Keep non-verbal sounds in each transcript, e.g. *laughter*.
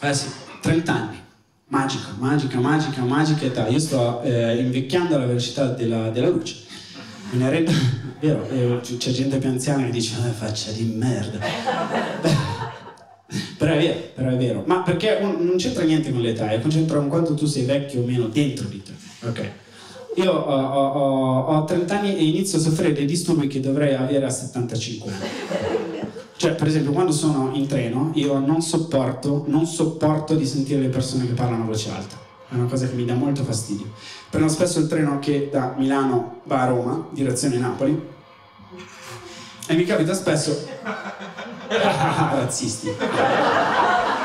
Eh sì, 30 anni. Magica, magica, magica, magica età. Io sto eh, invecchiando alla velocità della, della luce. Me ne rendo... *laughs* Vero, eh, c'è gente più anziana che dice, eh, faccia di merda. *laughs* però è vero, però è vero. Ma perché un, non c'entra niente con l'età, è concentra con quanto tu sei vecchio o meno dentro di te. Ok. Io ho, ho, ho 30 anni e inizio a soffrire dei disturbi che dovrei avere a 75 anni. Cioè, per esempio, quando sono in treno, io non sopporto, non sopporto di sentire le persone che parlano a voce alta. È una cosa che mi dà molto fastidio. Prendo spesso il treno che da Milano va a Roma, direzione Napoli, e mi capita spesso... *laughs* razzisti.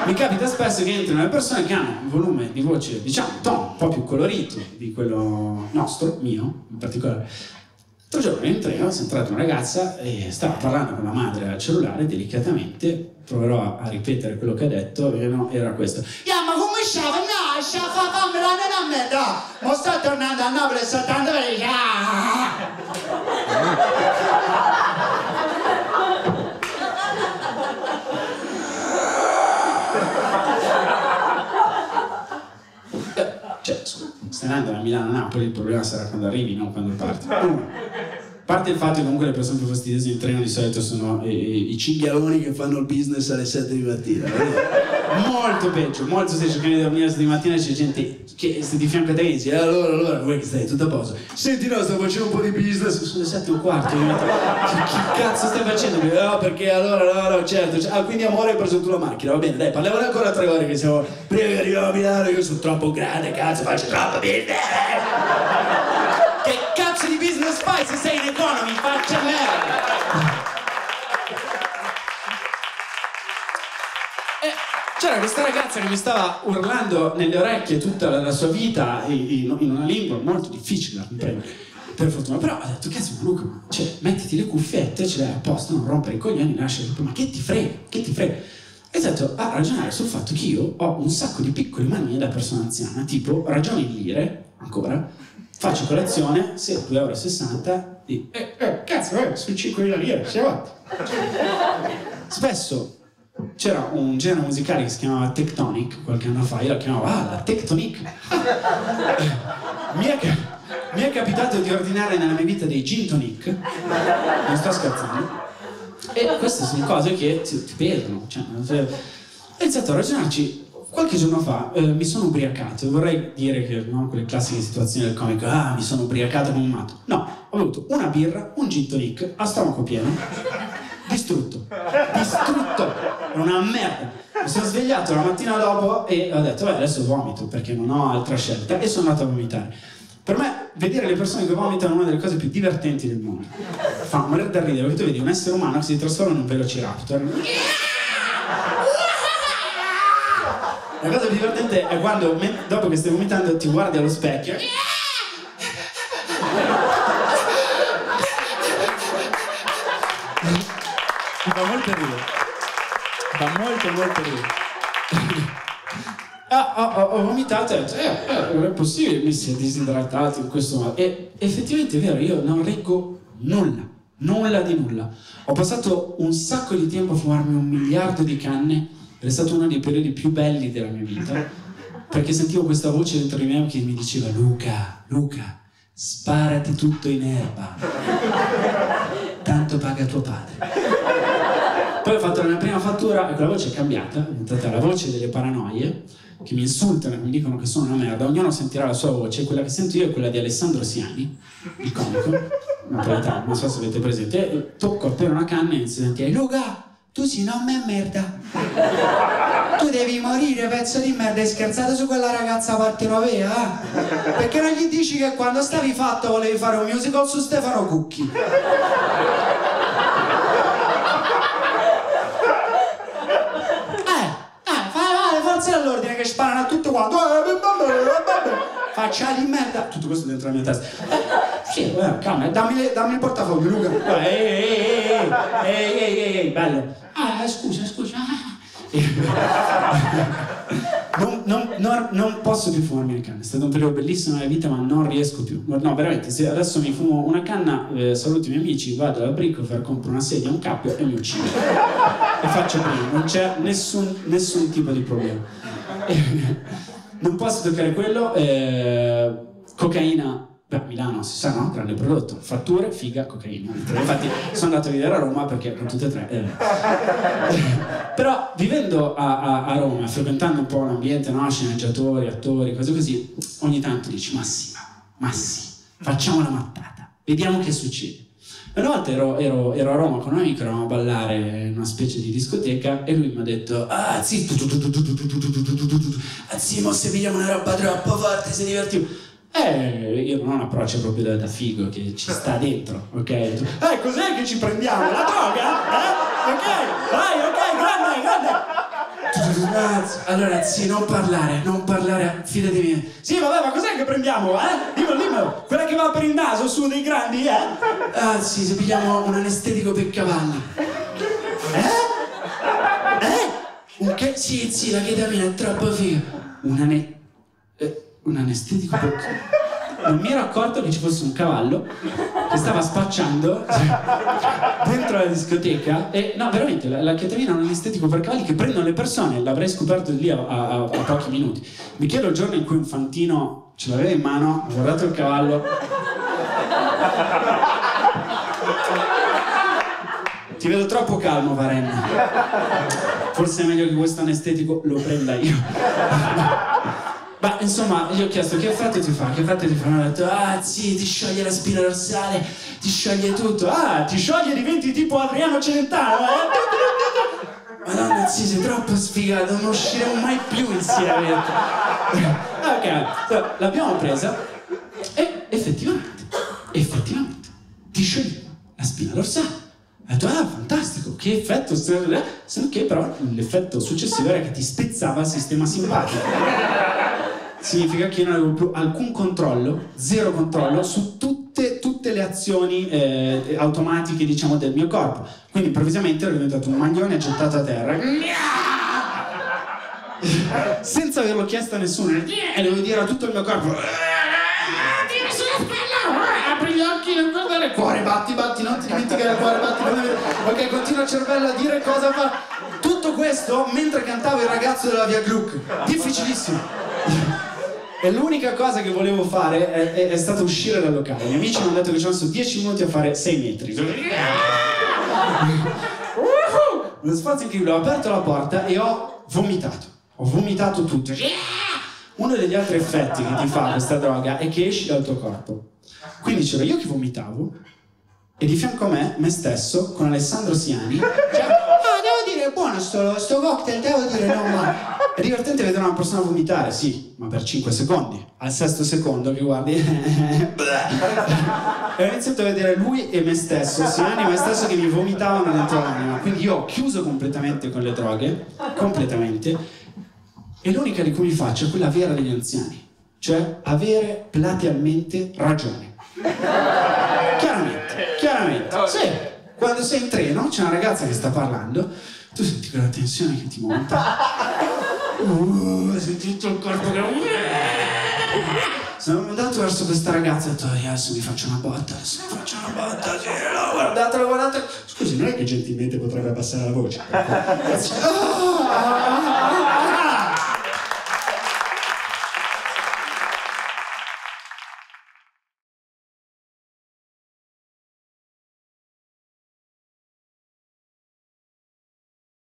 Mi capita spesso che entrino le persone che hanno un volume di voce, diciamo, un po' più colorito di quello nostro, mio in particolare. L'altro giorno in treno è entrata una ragazza e stava parlando con la madre al cellulare delicatamente, proverò a, ripetere quello che ha detto, e no, era questo. Yeah, ma come sciava? No, sciava, fammela nella merda! Ma sta tornando a Napoli e sta andando Cioè, stai andando da Milano a Napoli, il problema sarà quando arrivi, non quando parti. Parte il fatto che comunque le persone più fastidiose in treno di solito sono i, i cinghialoni che fanno il business alle 7 di mattina. molto peggio, molto se cercano di dormire alle 7 di mattina c'è gente che sta di fianco a te e dice allora, allora, vuoi che stai tutto a posto? Senti no, sto facendo un po' di business, sono le 7 e un quarto, che, cazzo stai facendo? No, perché allora, no, no, certo, certo. ah, quindi amore hai preso tu la macchina, va bene, dai, parliamone ancora tre ore che siamo, prima che arriviamo a Milano, io sono troppo grande, cazzo, faccio troppo business! che cazzo di business se sei in economy? Faccia merda! C'era questa ragazza che mi stava urlando nelle orecchie tutta la, sua vita in, in, una lingua molto difficile da comprendere. Per fortuna, però ho detto, cazzo, ma Luca, cioè, mettiti le cuffiette, ce l'hai a posto, non rompere i coglioni, lascia ma che ti frega, che ti frega? E ho detto a ragionare sul fatto che io ho un sacco di piccole manie da persona anziana, tipo ragioni in lire, ancora, faccio colazione, se 2,60 euro, di, eh, eh, cazzo, eh, sono 5.000 lire, fatto. Spesso c'era un genere musicale che si chiamava Tectonic qualche anno fa, io la chiamavo ah, la Tectonic. mi, è, mi, è, capitato di ordinare nella mia vita dei gin tonic, non sto scherzando, e queste sono cose che ti, ti pesano. Cioè, ho iniziato a ragionarci. Qualche giorno fa eh, mi sono ubriacato vorrei dire che no, quelle classiche situazioni del comico, ah mi sono ubriacato come un matto. No, ho bevuto una birra, un gin tonic a stomaco pieno distrutto, distrutto, è una merda. Mi sono svegliato la mattina dopo e ho detto, beh, adesso vomito perché non ho altra scelta e sono andato a vomitare. Per me, vedere le persone che vomitano è una delle cose più divertenti del mondo. Fa morire da ridere, perché tu vedi un essere umano che si trasforma in un velociraptor. La cosa più divertente è quando, dopo che stai vomitando, ti guardi allo specchio fa molto ridere. Fa molto molto ridere. ah, ho, ho, vomitato e ho detto, eh, eh, non è possibile, mi si è disidratato in questo modo. E effettivamente è vero, io non reggo nulla, nulla di nulla. Ho passato un sacco di tempo a fumarmi un miliardo di canne ed è stato uno dei periodi più belli della mia vita, perché sentivo questa voce dentro di me che mi diceva, Luca, Luca, sparati tutto in erba, tanto paga tuo padre. Poi ho fatto la mia prima fattura e quella voce è cambiata, è diventata la voce delle paranoie, che mi insultano e mi dicono che sono una merda, ognuno sentirà la sua voce, quella che sento io è quella di Alessandro Siani, il comico, napoletano, non so se avete presente, tocco appena una canna e inizio a sentire Luca, tu sei una merda, tu devi morire pezzo di merda, hai scherzato su quella ragazza partenovea? Perché non gli dici che quando stavi fatto volevi fare un musical su Stefano Cucchi? forze dell'ordine che sparano a tutto quanto. Eh, Faccia di merda. Tutto questo dentro la mia testa. Sì, eh, calma, dammi, dammi, il portafoglio, Luca. Ehi, *laughs* ehi, ehi, ehi, ehi, ehi, bello. Ah, scusa, scusa. *laughs* non, non, non, non posso più fumarmi le canne, è stato un periodo bellissimo nella vita, ma non riesco più. No, veramente, se adesso mi fumo una canna, eh, saluto i miei amici, vado alla Bricofer, compro una sedia, un cappio e mi uccido. e faccio prima, non c'è nessun, nessun tipo di problema. *laughs* non posso toccare quello, eh, cocaina Beh, Milano si sa, no? Grande prodotto. Fatture, figa, cocaina. Infatti sono andato a vedere a Roma perché con tutte e tre... Eh. Però vivendo a, a, a, Roma, frequentando un po' l'ambiente, no? Sceneggiatori, attori, cose così, ogni tanto dici, ma sì, ma, sì, facciamo la mattata, vediamo che succede. Una volta ero, ero, ero, a Roma con un amico, eravamo a ballare in una specie di discoteca e lui mi ha detto Ah sì, ah mo se pigliamo una roba troppo forte, si divertiamo eh, io non ho un approccio proprio da, da, figo che ci sta dentro, ok? Eh, cos'è che ci prendiamo? La droga? Eh? Ok, vai, ok, grande, grande! Allora, sì, non parlare, non parlare, fidati mia. Sì, vabbè, ma cos'è che prendiamo, eh? Dimmelo, dimmelo. Quella che va per il naso su dei grandi, eh? Ah, sì, se pigliamo un anestetico per cavalli. Eh? Eh? Un che? Sì, sì, la ketamina è troppo figa. Un anestetico un anestetico perché non mi ero accorto che ci fosse un cavallo che stava spacciando dentro la discoteca e no veramente la, la ketamina è un anestetico per cavalli che prendono le persone l'avrei scoperto lì a, a, a, pochi minuti. Mi chiedo il giorno in cui un fantino ce l'aveva in mano ha guardato il cavallo. Ti vedo troppo calmo Varenna forse è meglio che questo anestetico lo prenda io ma insomma, gli ho chiesto che effetto ti fa, che effetto ti fa? Mi hanno detto, ah sì, ti scioglie la spina dorsale, ti scioglie tutto. Ah, ti scioglie, diventi tipo Adriano Celentano, eh? *laughs* Madonna, sì, sei troppo sfigato, non usciremo mai più insieme. *laughs* ok, l'abbiamo presa e effettivamente, effettivamente, ti scioglie la spina dorsale. Ho detto, ah, fantastico, che effetto, se non che però l'effetto successivo era che ti spezzava il sistema simpatico significa che io non avevo più alcun controllo, zero controllo su tutte, tutte le azioni eh, automatiche diciamo del mio corpo. Quindi improvvisamente ero diventato un maglione gettato a terra. *laughs* Senza averlo chiesto a nessuno, e devo dire a tutto il mio corpo. Tira sulla spalla, apri gli occhi, non guardare. Cuore, batti, batti, non ti dimenticare il cuore, batti. Ok, continua il cervello a dire cosa fa. Tutto questo mentre cantavo il ragazzo della via Gluck. Difficilissimo. E l'unica cosa che volevo fare è, è, è stata uscire dal locale. I miei amici mi hanno detto che ci hanno messo 10 minuti a fare 6 metri. Uno sforzo incredibile, ho aperto la porta e ho vomitato. Ho vomitato tutto. Uno degli altri effetti che ti fa questa droga è che esci dal tuo corpo. Quindi c'ero io che vomitavo e di fianco a me, me stesso, con Alessandro Siani, cioè, è buono sto, sto cocktail, devo dire, no, ma *laughs* è divertente vedere una persona vomitare, sì, ma per 5 secondi. Al sesto secondo che guardi... *laughs* e ho iniziato a vedere lui e me stesso, Siani e me stesso che mi vomitavano dentro l'anima. Quindi io ho chiuso completamente con le droghe, completamente, e l'unica di cui mi faccio è quella vera degli anziani, cioè avere platealmente ragione. Chiaramente, chiaramente. Sì, quando sei in treno c'è una ragazza che sta parlando, tu senti quella tensione che ti monta uh, senti tutto il corpo che... Sono andato verso questa ragazza e ho detto, adesso mi faccio una botta, adesso mi faccio una botta, sì, no, guardatelo, guardatelo. Scusi, non è che gentilmente potrebbe abbassare la voce? *laughs*